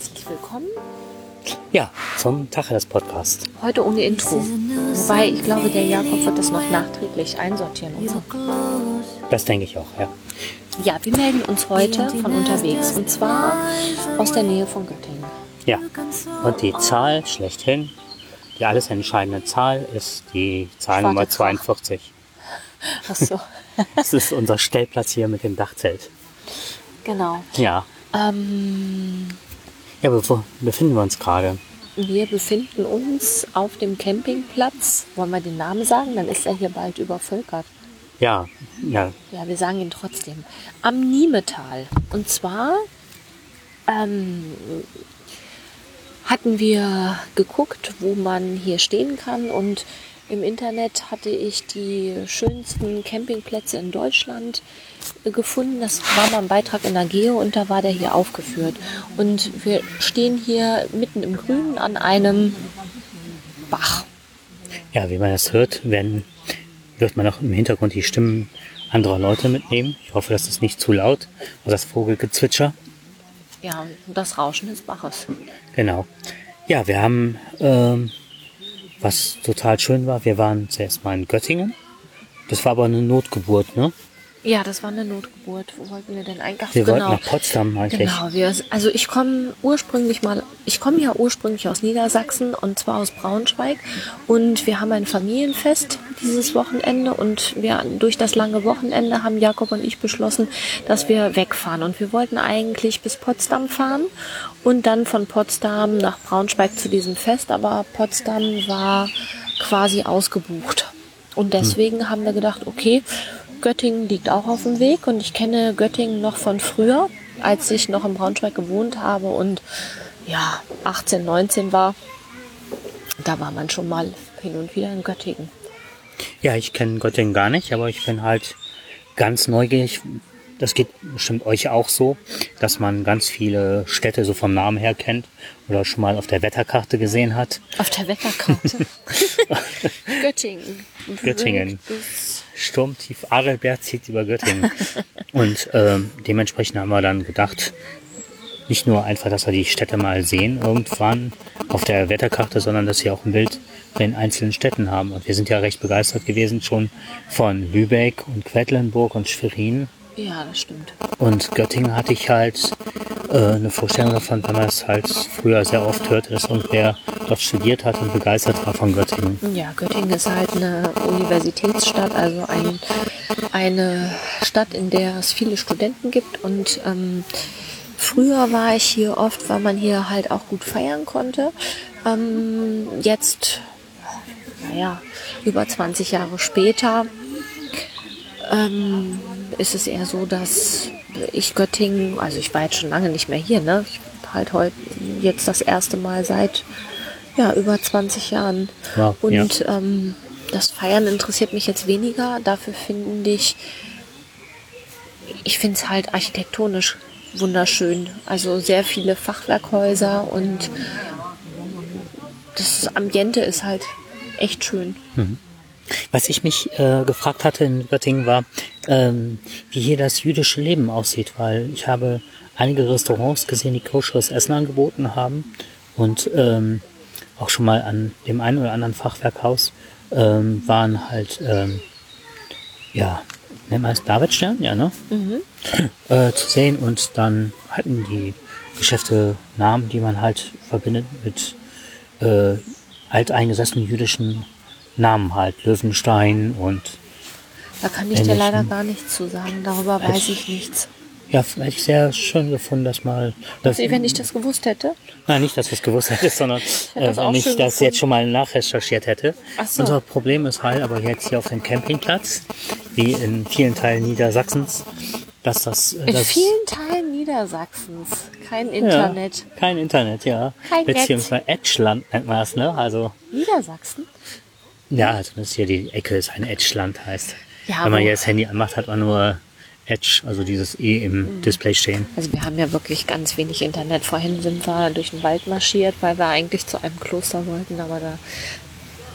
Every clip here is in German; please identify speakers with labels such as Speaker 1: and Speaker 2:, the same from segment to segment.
Speaker 1: herzlich willkommen.
Speaker 2: Ja, zum Tacheles Podcast.
Speaker 1: Heute ohne Intro. Wobei ich glaube, der Jakob wird das noch nachträglich einsortieren. Und so.
Speaker 2: Das denke ich auch, ja.
Speaker 1: Ja, wir melden uns heute von unterwegs und zwar aus der Nähe von Göttingen.
Speaker 2: Ja. Und die Zahl schlechthin, die alles entscheidende Zahl, ist die Zahl Nummer 42.
Speaker 1: Ach so.
Speaker 2: Das ist unser Stellplatz hier mit dem Dachzelt.
Speaker 1: Genau.
Speaker 2: Ja.
Speaker 1: Ähm,
Speaker 2: Ja, aber wo befinden wir uns gerade?
Speaker 1: wir befinden uns auf dem Campingplatz. Wollen wir den Namen sagen? Dann ist er hier bald übervölkert.
Speaker 2: Ja, ja,
Speaker 1: Ja, wir sagen ihn trotzdem. Am Niemetal. Und zwar ähm, hatten wir geguckt, wo man hier stehen kann. Und im Internet hatte ich die schönsten Campingplätze in Deutschland gefunden. Das war mal ein Beitrag in der Geo und da war der hier aufgeführt. Und wir stehen hier mitten im Grünen an einem Bach.
Speaker 2: ja, wie man das hört, werden, wird man auch im Hintergrund die Stimmen anderer Leute mitnehmen. Ich hoffe, das ist nicht zu laut. Und das Vogelgezwitscher.
Speaker 1: Ja, das Rauschen des Baches.
Speaker 2: Genau. Ja, wir haben, ähm, was total schön war, wir waren zuerst mal in Göttingen. Das war aber eine Notgeburt, ne?
Speaker 1: Ja, das war eine Notgeburt. Wo wollten wir denn eigentlich?
Speaker 2: Wir
Speaker 1: genau.
Speaker 2: wollten nach Potsdam eigentlich.
Speaker 1: Genau, wir, also ich komme ursprünglich mal, ich komme ja ursprünglich aus Niedersachsen und zwar aus Braunschweig und wir haben ein Familienfest dieses Wochenende und wir durch das lange Wochenende haben Jakob und ich beschlossen, dass wir wegfahren und wir wollten eigentlich bis Potsdam fahren und dann von Potsdam nach Braunschweig zu diesem Fest, aber Potsdam war quasi ausgebucht und deswegen haben wir gedacht, okay, Göttingen liegt auch auf dem Weg und ich kenne Göttingen noch von früher, als ich noch in Braunschweig gewohnt habe und ja, 18, 19 war. Da war man schon mal hin und wieder in Göttingen.
Speaker 2: Ja, ich kenne Göttingen gar nicht, aber ich bin halt ganz neugierig. Das geht bestimmt euch auch so, dass man ganz viele Städte so vom Namen her kennt oder schon mal auf der Wetterkarte gesehen hat.
Speaker 1: Auf der Wetterkarte. Göttingen.
Speaker 2: Göttingen.
Speaker 1: Bis-
Speaker 2: Sturmtief Adelbert zieht über Göttingen. Und ähm, dementsprechend haben wir dann gedacht, nicht nur einfach, dass wir die Städte mal sehen irgendwann auf der Wetterkarte, sondern dass sie auch ein Bild von den einzelnen Städten haben. Und wir sind ja recht begeistert gewesen schon von Lübeck und Quedlinburg und Schwerin.
Speaker 1: Ja, das stimmt.
Speaker 2: Und Göttingen hatte ich halt äh, eine Vorstellung davon, weil man es halt früher sehr oft hört, dass irgendwer dort studiert hat und begeistert war von Göttingen.
Speaker 1: Ja, Göttingen ist halt eine Universitätsstadt, also ein, eine Stadt, in der es viele Studenten gibt. Und ähm, früher war ich hier oft, weil man hier halt auch gut feiern konnte. Ähm, jetzt, naja, über 20 Jahre später ähm, ist es eher so, dass ich Göttingen, also ich war jetzt schon lange nicht mehr hier, ne? Ich bin halt heute jetzt das erste Mal seit ja, über 20 Jahren.
Speaker 2: Wow,
Speaker 1: Und ähm, das Feiern interessiert mich jetzt weniger. Dafür finde ich, ich finde es halt architektonisch wunderschön. Also sehr viele Fachwerkhäuser und das Ambiente ist halt echt schön.
Speaker 2: Was ich mich äh, gefragt hatte in Göttingen war, ähm, wie hier das jüdische Leben aussieht, weil ich habe einige Restaurants gesehen, die koscheres Essen angeboten haben und ähm, auch schon mal an dem einen oder anderen Fachwerkhaus ähm, waren halt, ähm, ja, nennt man es Davidstern, ja, ne? Äh, zu sehen und dann hatten die Geschäfte Namen, die man halt verbindet mit äh, alteingesessenen jüdischen Namen halt, Löwenstein und
Speaker 1: Da kann ich dir leider gar nichts zu sagen. Darüber weiß ich nichts.
Speaker 2: ja, hätte ich sehr schön gefunden, dass mal, dass,
Speaker 1: Wenn ich das gewusst hätte.
Speaker 2: nein, nicht, dass du es gewusst hättest, sondern
Speaker 1: hätte
Speaker 2: äh, wenn ich das
Speaker 1: gefunden.
Speaker 2: jetzt schon mal nachrecherchiert hätte.
Speaker 1: Ach so.
Speaker 2: Unser Problem ist halt, aber jetzt hier auf dem Campingplatz, wie in vielen Teilen Niedersachsens, dass das, äh,
Speaker 1: In
Speaker 2: das
Speaker 1: vielen Teilen Niedersachsens kein Internet.
Speaker 2: Ja, kein Internet, ja.
Speaker 1: Kein.
Speaker 2: Beziehungsweise Edgeland nennt man das, ne? Also,
Speaker 1: Niedersachsen?
Speaker 2: Ja, also das hier die Ecke ist ein Edgeland heißt.
Speaker 1: Ja,
Speaker 2: Wenn man hier das Handy anmacht, hat man nur Edge, also dieses E im
Speaker 1: Mhm.
Speaker 2: Display stehen.
Speaker 1: Also wir haben ja wirklich ganz wenig Internet. Vorhin sind wir durch den Wald marschiert, weil wir eigentlich zu einem Kloster wollten, aber da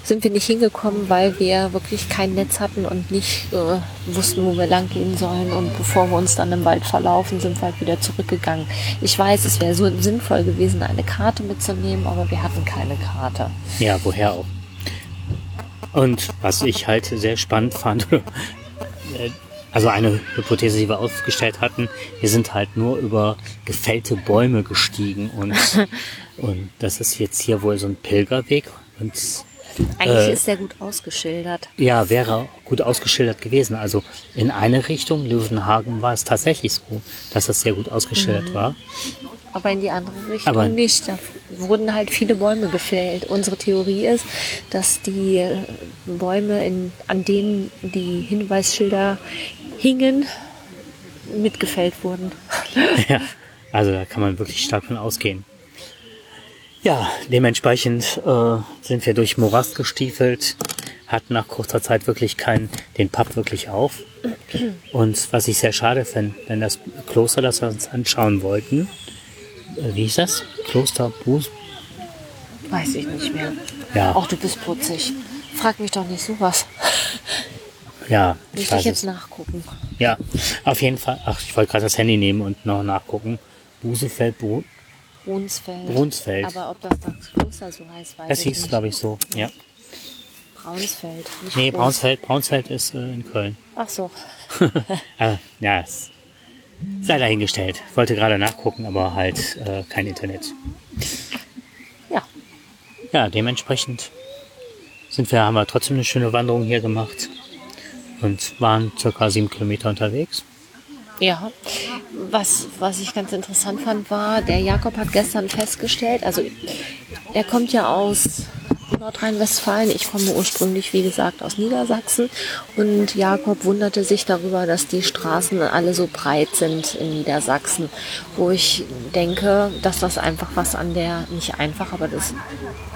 Speaker 1: sind wir nicht hingekommen, weil wir wirklich kein Netz hatten und nicht äh, wussten, wo wir lang gehen sollen. Und bevor wir uns dann im Wald verlaufen, sind wir halt wieder zurückgegangen. Ich weiß, es wäre so sinnvoll gewesen, eine Karte mitzunehmen, aber wir hatten keine Karte.
Speaker 2: Ja, woher auch. Und was ich halt sehr spannend fand, äh, also eine Hypothese, die wir aufgestellt hatten, wir sind halt nur über gefällte Bäume gestiegen und, und das ist jetzt hier wohl so ein Pilgerweg und
Speaker 1: Eigentlich äh, ist der gut ausgeschildert.
Speaker 2: Ja, wäre gut ausgeschildert gewesen. Also in eine Richtung, Löwenhagen, war es tatsächlich so, dass das sehr gut ausgeschildert mhm. war.
Speaker 1: Aber in die andere Richtung Aber nicht. Da wurden halt viele Bäume gefällt. Unsere Theorie ist, dass die Bäume, in, an denen die Hinweisschilder hingen, mitgefällt wurden.
Speaker 2: ja, also da kann man wirklich stark von ausgehen. Ja, dementsprechend äh, sind wir durch Morast gestiefelt, hatten nach kurzer Zeit wirklich keinen, den Pub wirklich auf. Und was ich sehr schade finde, denn das Kloster, das wir uns anschauen wollten, wie hieß das? Kloster Buß?
Speaker 1: Weiß ich nicht mehr.
Speaker 2: Ja.
Speaker 1: Auch du bist putzig. Frag mich doch nicht sowas.
Speaker 2: Ja,
Speaker 1: ich Muss ich jetzt es. nachgucken.
Speaker 2: Ja, auf jeden Fall. Ach, ich wollte gerade das Handy nehmen und noch nachgucken. Busefeld, Bu
Speaker 1: Brunsfeld.
Speaker 2: Brunsfeld.
Speaker 1: Aber ob das das Kloster so heißt, weiß
Speaker 2: das
Speaker 1: ich
Speaker 2: nicht. Das hieß, glaube ich, so, ja.
Speaker 1: Braunsfeld.
Speaker 2: Nicht nee, Braunsfeld, Braunsfeld ist äh, in Köln.
Speaker 1: Ach so.
Speaker 2: äh, ja, es sei dahingestellt. Wollte gerade nachgucken, aber halt äh, kein Internet.
Speaker 1: Ja.
Speaker 2: Ja, dementsprechend sind wir, haben wir trotzdem eine schöne Wanderung hier gemacht und waren circa sieben Kilometer unterwegs.
Speaker 1: Ja, was, was ich ganz interessant fand, war, der Jakob hat gestern festgestellt, also er kommt ja aus Nordrhein-Westfalen, ich komme ursprünglich, wie gesagt, aus Niedersachsen und Jakob wunderte sich darüber, dass die Straßen alle so breit sind in Niedersachsen, wo ich denke, dass das einfach was an der, nicht einfach, aber das,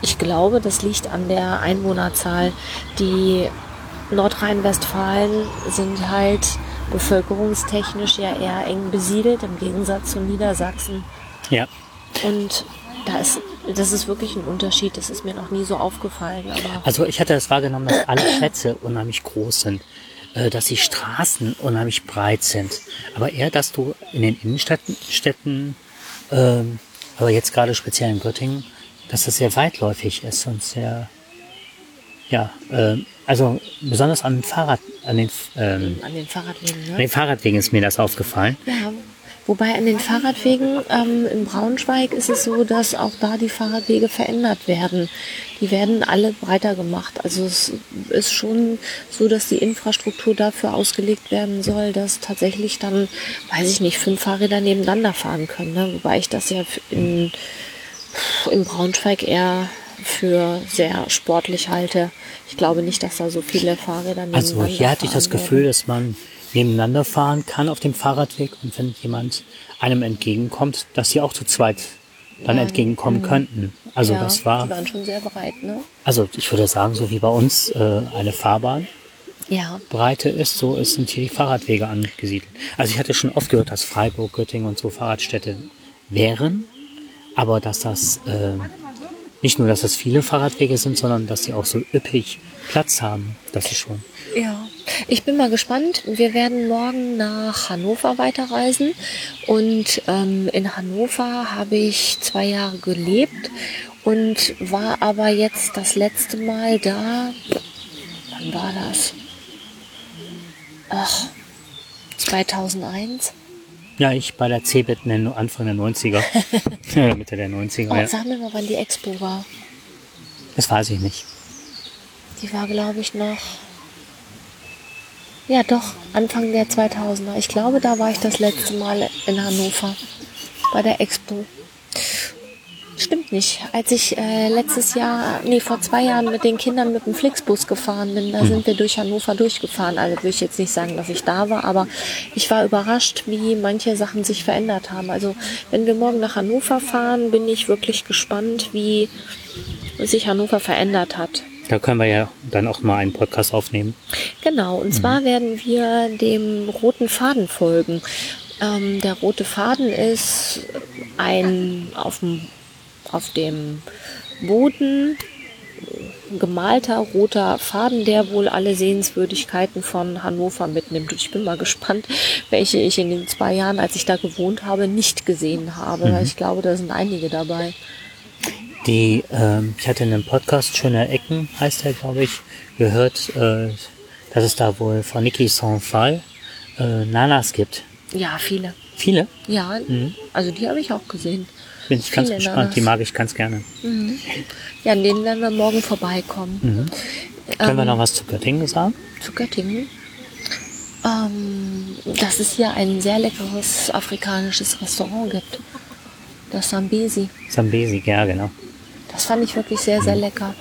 Speaker 1: ich glaube, das liegt an der Einwohnerzahl, die Nordrhein-Westfalen sind halt bevölkerungstechnisch ja eher eng besiedelt im Gegensatz zu Niedersachsen.
Speaker 2: Ja.
Speaker 1: Und da ist, das ist wirklich ein Unterschied. Das ist mir noch nie so aufgefallen. Aber
Speaker 2: also ich hatte das wahrgenommen, dass alle Plätze unheimlich groß sind, äh, dass die Straßen unheimlich breit sind. Aber eher, dass du in den Innenstädten, Städten, ähm, aber jetzt gerade speziell in Göttingen, dass das sehr weitläufig ist und sehr, ja, äh, also besonders an den Fahrrad, an den, ähm,
Speaker 1: an den Fahrradwegen, ne?
Speaker 2: An den Fahrradwegen ist mir das aufgefallen.
Speaker 1: Ja. Wobei an den Fahrradwegen ähm, in Braunschweig ist es so, dass auch da die Fahrradwege verändert werden. Die werden alle breiter gemacht. Also es ist schon so, dass die Infrastruktur dafür ausgelegt werden soll, dass tatsächlich dann, weiß ich nicht, fünf Fahrräder nebeneinander fahren können. Ne? Wobei ich das ja in, in Braunschweig eher für sehr sportlich halte. Ich glaube nicht, dass da so viele Fahrräder
Speaker 2: nebeneinander Also hier hatte ich das Gefühl, werden. dass man nebeneinander fahren kann auf dem Fahrradweg und wenn jemand einem entgegenkommt, dass sie auch zu zweit dann ja, entgegenkommen mh. könnten. Also
Speaker 1: ja,
Speaker 2: das war.
Speaker 1: Die waren schon sehr breit, ne?
Speaker 2: Also ich würde sagen, so wie bei uns äh, eine Fahrbahn
Speaker 1: ja.
Speaker 2: Breite ist, so sind hier die Fahrradwege angesiedelt. Also ich hatte schon oft gehört, dass Freiburg, Göttingen und so Fahrradstädte wären, aber dass das äh, nicht nur, dass das viele Fahrradwege sind, sondern dass sie auch so üppig Platz haben. Das ist schon.
Speaker 1: Ja, ich bin mal gespannt. Wir werden morgen nach Hannover weiterreisen. Und ähm, in Hannover habe ich zwei Jahre gelebt und war aber jetzt das letzte Mal da. Wann war das? Ach, 2001.
Speaker 2: Ja, ich bei der CeBIT Anfang der 90er. ja, Mitte der 90er.
Speaker 1: Oh, ja. Sag mir mal, wann die Expo war.
Speaker 2: Das weiß ich nicht.
Speaker 1: Die war, glaube ich, noch. Ja, doch, Anfang der 2000er. Ich glaube, da war ich das letzte Mal in Hannover bei der Expo. Stimmt nicht. Als ich äh, letztes Jahr, nee, vor zwei Jahren mit den Kindern mit dem Flixbus gefahren bin, da mhm. sind wir durch Hannover durchgefahren. Also will ich jetzt nicht sagen, dass ich da war, aber ich war überrascht, wie manche Sachen sich verändert haben. Also wenn wir morgen nach Hannover fahren, bin ich wirklich gespannt, wie sich Hannover verändert hat.
Speaker 2: Da können wir ja dann auch mal einen Podcast aufnehmen.
Speaker 1: Genau, und mhm. zwar werden wir dem roten Faden folgen. Ähm, der rote Faden ist ein auf dem auf dem Boden gemalter roter Faden, der wohl alle Sehenswürdigkeiten von Hannover mitnimmt. Und ich bin mal gespannt, welche ich in den zwei Jahren, als ich da gewohnt habe, nicht gesehen habe. Mhm. Ich glaube, da sind einige dabei.
Speaker 2: Die, ähm, ich hatte in einem Podcast Schöner Ecken, heißt der, glaube ich, gehört, äh, dass es da wohl von Niki Saint-Fall äh, Nanas gibt.
Speaker 1: Ja, viele.
Speaker 2: Viele?
Speaker 1: Ja, mhm. also die habe ich auch gesehen.
Speaker 2: Bin ich ganz gespannt, Nanas. die mag ich ganz gerne.
Speaker 1: Mhm. Ja, an denen werden wir morgen vorbeikommen.
Speaker 2: Mhm. Können ähm, wir noch was zu Göttingen sagen?
Speaker 1: Zu Göttingen? Ähm, dass es hier ein sehr leckeres afrikanisches Restaurant gibt. Das Sambesi.
Speaker 2: Sambesi, ja, genau.
Speaker 1: Das fand ich wirklich sehr, sehr lecker.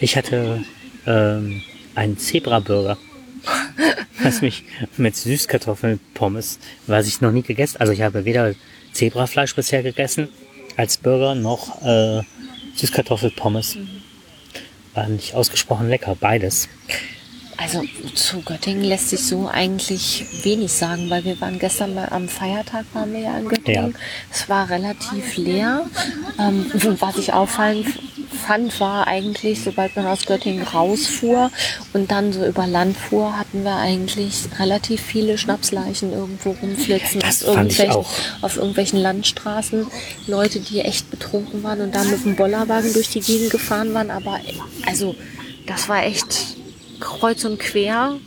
Speaker 2: Ich hatte ähm, einen Zebra-Burger. was mich mit Süßkartoffelpommes, was ich noch nie gegessen. Also ich habe weder Zebrafleisch bisher gegessen als Burger noch äh, Süßkartoffelpommes. Mhm. War nicht ausgesprochen lecker, beides.
Speaker 1: Also zu Göttingen lässt sich so eigentlich wenig sagen, weil wir waren gestern mal am Feiertag waren wir ja in Göttingen. Ja. Es war relativ leer. Ähm, was ich auffallend fand, war eigentlich, sobald man aus Göttingen rausfuhr und dann so über Land fuhr, hatten wir eigentlich relativ viele Schnapsleichen irgendwo rumflitzen.
Speaker 2: Das auf, irgendwelchen,
Speaker 1: auf irgendwelchen Landstraßen. Leute, die echt betrunken waren und dann mit dem Bollerwagen durch die Gegend gefahren waren. Aber also, das war echt kreuz und quer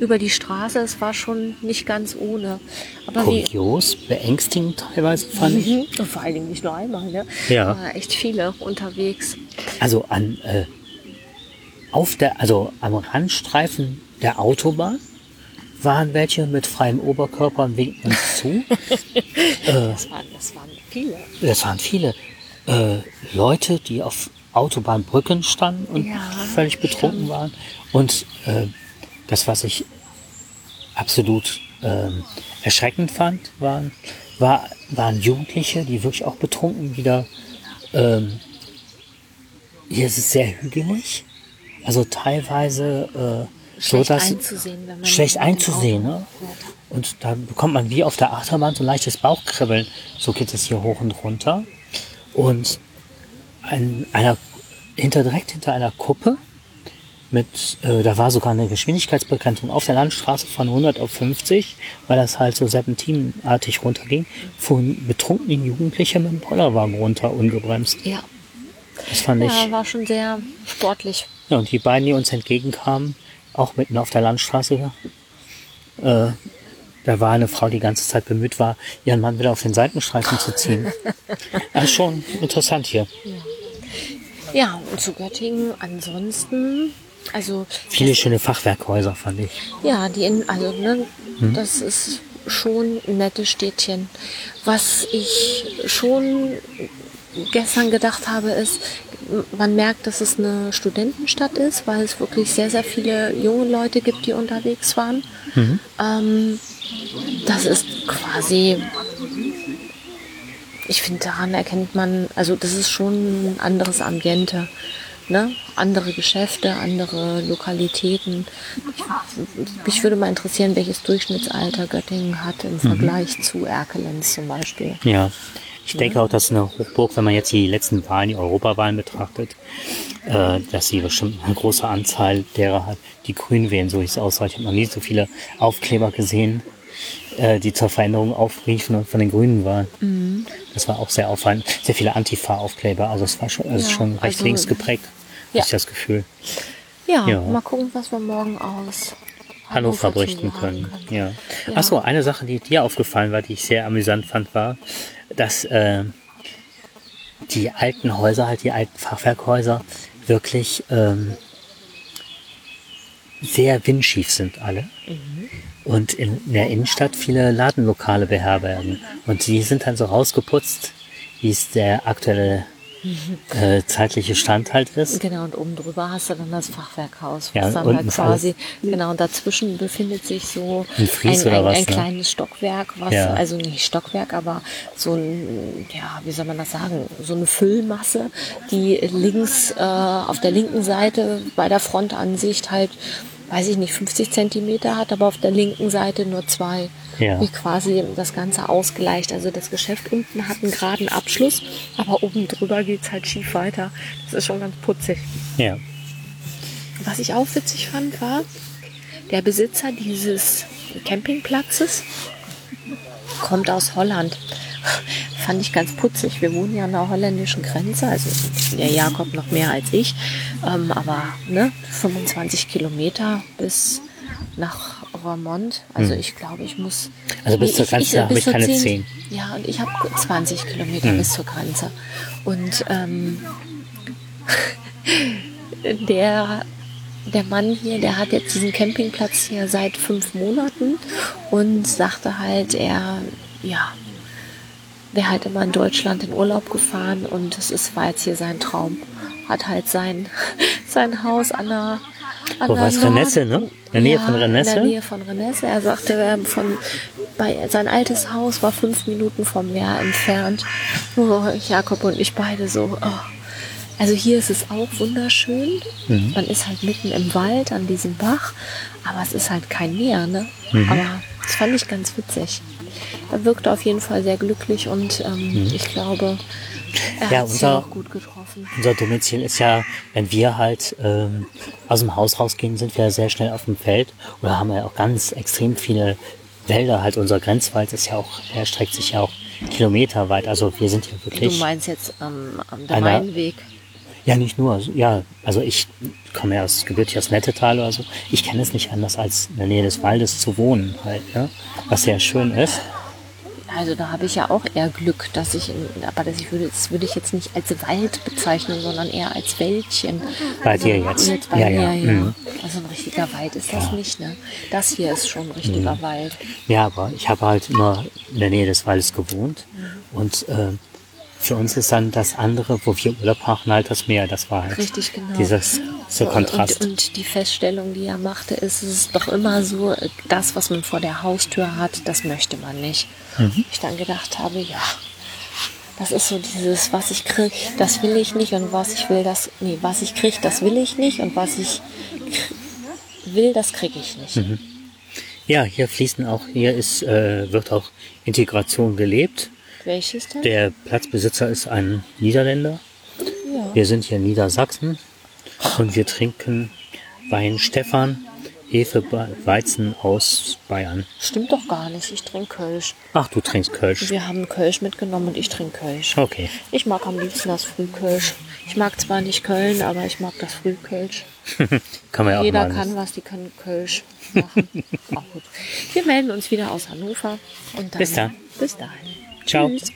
Speaker 1: über die Straße. Es war schon nicht ganz ohne.
Speaker 2: Aber Kurios, beängstigend teilweise fand ich. Mhm.
Speaker 1: Vor allen Dingen nicht nur einmal, ne?
Speaker 2: Ja.
Speaker 1: War echt viele unterwegs.
Speaker 2: Also an äh, auf der, also am Randstreifen der Autobahn waren welche mit freiem Oberkörper und winken uns zu.
Speaker 1: äh, das, waren, das waren viele.
Speaker 2: Das waren viele. Äh, Leute, die auf Autobahnbrücken standen und ja, völlig betrunken stimmt. waren. Und äh, das, was ich absolut äh, erschreckend fand, waren, war, waren Jugendliche, die wirklich auch betrunken wieder. Ähm, hier ist es sehr hügelig. Also teilweise äh, schlecht so, dass
Speaker 1: einzusehen, wenn man
Speaker 2: schlecht einzusehen. Ne? Und da bekommt man wie auf der Achterbahn so ein leichtes Bauchkribbeln. So geht es hier hoch und runter. Und ein, einer, hinter, direkt hinter einer Kuppe mit, äh, da war sogar eine Geschwindigkeitsbegrenzung auf der Landstraße von 100 auf 50, weil das halt so serpentinartig runterging, fuhren betrunkene Jugendliche mit dem Bollerwagen runter, ungebremst.
Speaker 1: Ja.
Speaker 2: Das fand
Speaker 1: ja,
Speaker 2: ich.
Speaker 1: Ja, war schon sehr sportlich.
Speaker 2: Ja, und die beiden, die uns entgegenkamen, auch mitten auf der Landstraße, äh, da war eine Frau, die ganze Zeit bemüht war, ihren Mann wieder auf den Seitenstreifen zu ziehen. Das ist schon interessant hier.
Speaker 1: Ja. Ja, und zu Göttingen ansonsten, also.
Speaker 2: Viele schöne Fachwerkhäuser fand ich.
Speaker 1: Ja, die in, also, ne, hm? das ist schon ein nettes Städtchen. Was ich schon gestern gedacht habe, ist, man merkt, dass es eine Studentenstadt ist, weil es wirklich sehr, sehr viele junge Leute gibt, die unterwegs waren. Mhm. Ähm, das ist quasi ich finde, daran erkennt man, also das ist schon ein anderes Ambiente. Ne? Andere Geschäfte, andere Lokalitäten. Ich, mich würde mal interessieren, welches Durchschnittsalter Göttingen hat im mhm. Vergleich zu Erkelenz zum Beispiel.
Speaker 2: Ja, ich denke auch, dass eine Hochburg, wenn man jetzt die letzten Wahlen, die Europawahlen betrachtet, äh, dass sie bestimmt eine große Anzahl derer hat, die grün wählen, so wie es aussah. Ich habe noch nie so viele Aufkleber gesehen äh, die zur Veränderung aufriefen und von den Grünen waren. Mhm. Das war auch sehr auffallend. Sehr viele Antifa-Aufkleber, also es war schon, also ja, schon recht also, links geprägt, ja. ich das Gefühl.
Speaker 1: Ja, ja, mal gucken, was wir morgen aus
Speaker 2: Hannover berichten können. können. Ja. ja. Achso, eine Sache, die dir aufgefallen war, die ich sehr amüsant fand, war, dass äh, die alten Häuser, halt die alten Fachwerkhäuser, wirklich ähm, sehr windschief sind alle. Mhm und in der Innenstadt viele Ladenlokale beherbergen. Und die sind dann so rausgeputzt, wie es der aktuelle äh, zeitliche Stand halt ist.
Speaker 1: Genau, und oben drüber hast du dann das Fachwerkhaus,
Speaker 2: was ja,
Speaker 1: dann halt quasi, genau, und dazwischen befindet sich so
Speaker 2: ein, ein, ein,
Speaker 1: was,
Speaker 2: ein
Speaker 1: ne? kleines Stockwerk, was, ja. also nicht Stockwerk, aber so ein, ja, wie soll man das sagen, so eine Füllmasse, die links, äh, auf der linken Seite bei der Frontansicht halt weiß ich nicht, 50 Zentimeter hat, aber auf der linken Seite nur zwei.
Speaker 2: Ja.
Speaker 1: Wie quasi das Ganze ausgleicht. Also das Geschäft unten hat einen geraden Abschluss, aber oben drüber geht's halt schief weiter. Das ist schon ganz putzig.
Speaker 2: Ja.
Speaker 1: Was ich auch witzig fand, war, der Besitzer dieses Campingplatzes kommt aus Holland. Fand ich ganz putzig. Wir wohnen ja an der holländischen Grenze, also der Jakob noch mehr als ich. Ähm, aber ne, 25 Kilometer bis nach Roermond. Also ich glaube, ich muss.
Speaker 2: Also bis zur Grenze habe ich keine
Speaker 1: 10.
Speaker 2: 10.
Speaker 1: Ja, und ich habe 20 Kilometer bis zur Grenze. Und ähm, der, der Mann hier, der hat jetzt diesen Campingplatz hier seit fünf Monaten und sagte halt, er, ja, wäre halt immer in Deutschland in Urlaub gefahren und es ist, war jetzt hier sein Traum. Hat halt sein, sein Haus an der, an
Speaker 2: Wo
Speaker 1: der
Speaker 2: war's? Renesse, ne? In der Nähe von Renesse?
Speaker 1: In der Nähe von Renesse. Er sagte, er von, bei, sein altes Haus war fünf Minuten vom Meer entfernt. Oh, Jakob und ich beide so. Oh. Also hier ist es auch wunderschön.
Speaker 2: Mhm.
Speaker 1: Man ist halt mitten im Wald an diesem Bach, aber es ist halt kein Meer, ne?
Speaker 2: Mhm.
Speaker 1: Aber das fand ich ganz witzig. Er wirkte auf jeden Fall sehr glücklich und ähm, ich glaube, er
Speaker 2: Mhm. Ja,
Speaker 1: hat es
Speaker 2: unser-
Speaker 1: ja auch gut getroffen.
Speaker 2: Unser Domizil ist ja, wenn wir halt ähm, aus dem Haus rausgehen, sind wir sehr schnell auf dem Feld oder haben ja auch ganz extrem viele Wälder. Halt unser Grenzwald ist ja auch, der streckt sich ja auch kilometerweit. Also wir sind hier
Speaker 1: Du
Speaker 2: wirklich.
Speaker 1: meinst jetzt ähm, am
Speaker 2: Einer-
Speaker 1: Mainweg.
Speaker 2: Ja, nicht nur. also, Ja, also ich komme ja aus gebürtig aus Nettetal oder so. Ich kenne es nicht anders, als in der Nähe des Waldes zu wohnen halt, ne? Was sehr schön ist.
Speaker 1: Also da habe ich ja auch eher Glück, dass ich, in, aber das, ich würde, das würde ich jetzt nicht als Wald bezeichnen, sondern eher als Wäldchen.
Speaker 2: Bei
Speaker 1: also,
Speaker 2: dir jetzt?
Speaker 1: bei
Speaker 2: Ja,
Speaker 1: mir,
Speaker 2: ja,
Speaker 1: ja.
Speaker 2: mhm.
Speaker 1: Also ein richtiger Wald ist das nicht, ne? Das hier ist schon ein richtiger
Speaker 2: Mhm.
Speaker 1: Wald.
Speaker 2: Ja, aber ich habe halt immer in der Nähe des Waldes gewohnt. Und äh, für uns ist dann das andere, wo wir Urlaub machen, halt das Meer. Das war halt
Speaker 1: Richtig, genau.
Speaker 2: dieses so Kontrast.
Speaker 1: Und, und die Feststellung, die er machte, ist, es ist doch immer so, das, was man vor der Haustür hat, das möchte man nicht.
Speaker 2: Mhm.
Speaker 1: Ich dann gedacht habe, ja, das ist so dieses, was ich krieg, das will ich nicht und was ich will, das, nee, was ich krieg, das will ich nicht und was ich will, das kriege ich nicht.
Speaker 2: Mhm. ja, hier fließen auch, hier ist, äh, wird auch Integration gelebt.
Speaker 1: Welches denn?
Speaker 2: Der Platzbesitzer ist ein Niederländer.
Speaker 1: ja.
Speaker 2: Wir sind hier in Niedersachsen und wir trinken Wein Stefan, Hefe Weizen aus Bayern.
Speaker 1: Stimmt doch gar nicht, ich trinke Kölsch.
Speaker 2: Ach, du trinkst Kölsch.
Speaker 1: Wir haben Kölsch mitgenommen und ich trinke Kölsch.
Speaker 2: Okay.
Speaker 1: Ich mag am liebsten das Frühkölsch. Ich mag zwar nicht Köln, aber ich mag das Frühkölsch.
Speaker 2: kann man ja auch
Speaker 1: Jeder kann was, die können Kölsch machen. Auch gut. Wir melden uns wieder aus Hannover. Und dann
Speaker 2: Bis dann.
Speaker 1: Bis dahin.
Speaker 2: Ciao.
Speaker 1: Tschüss.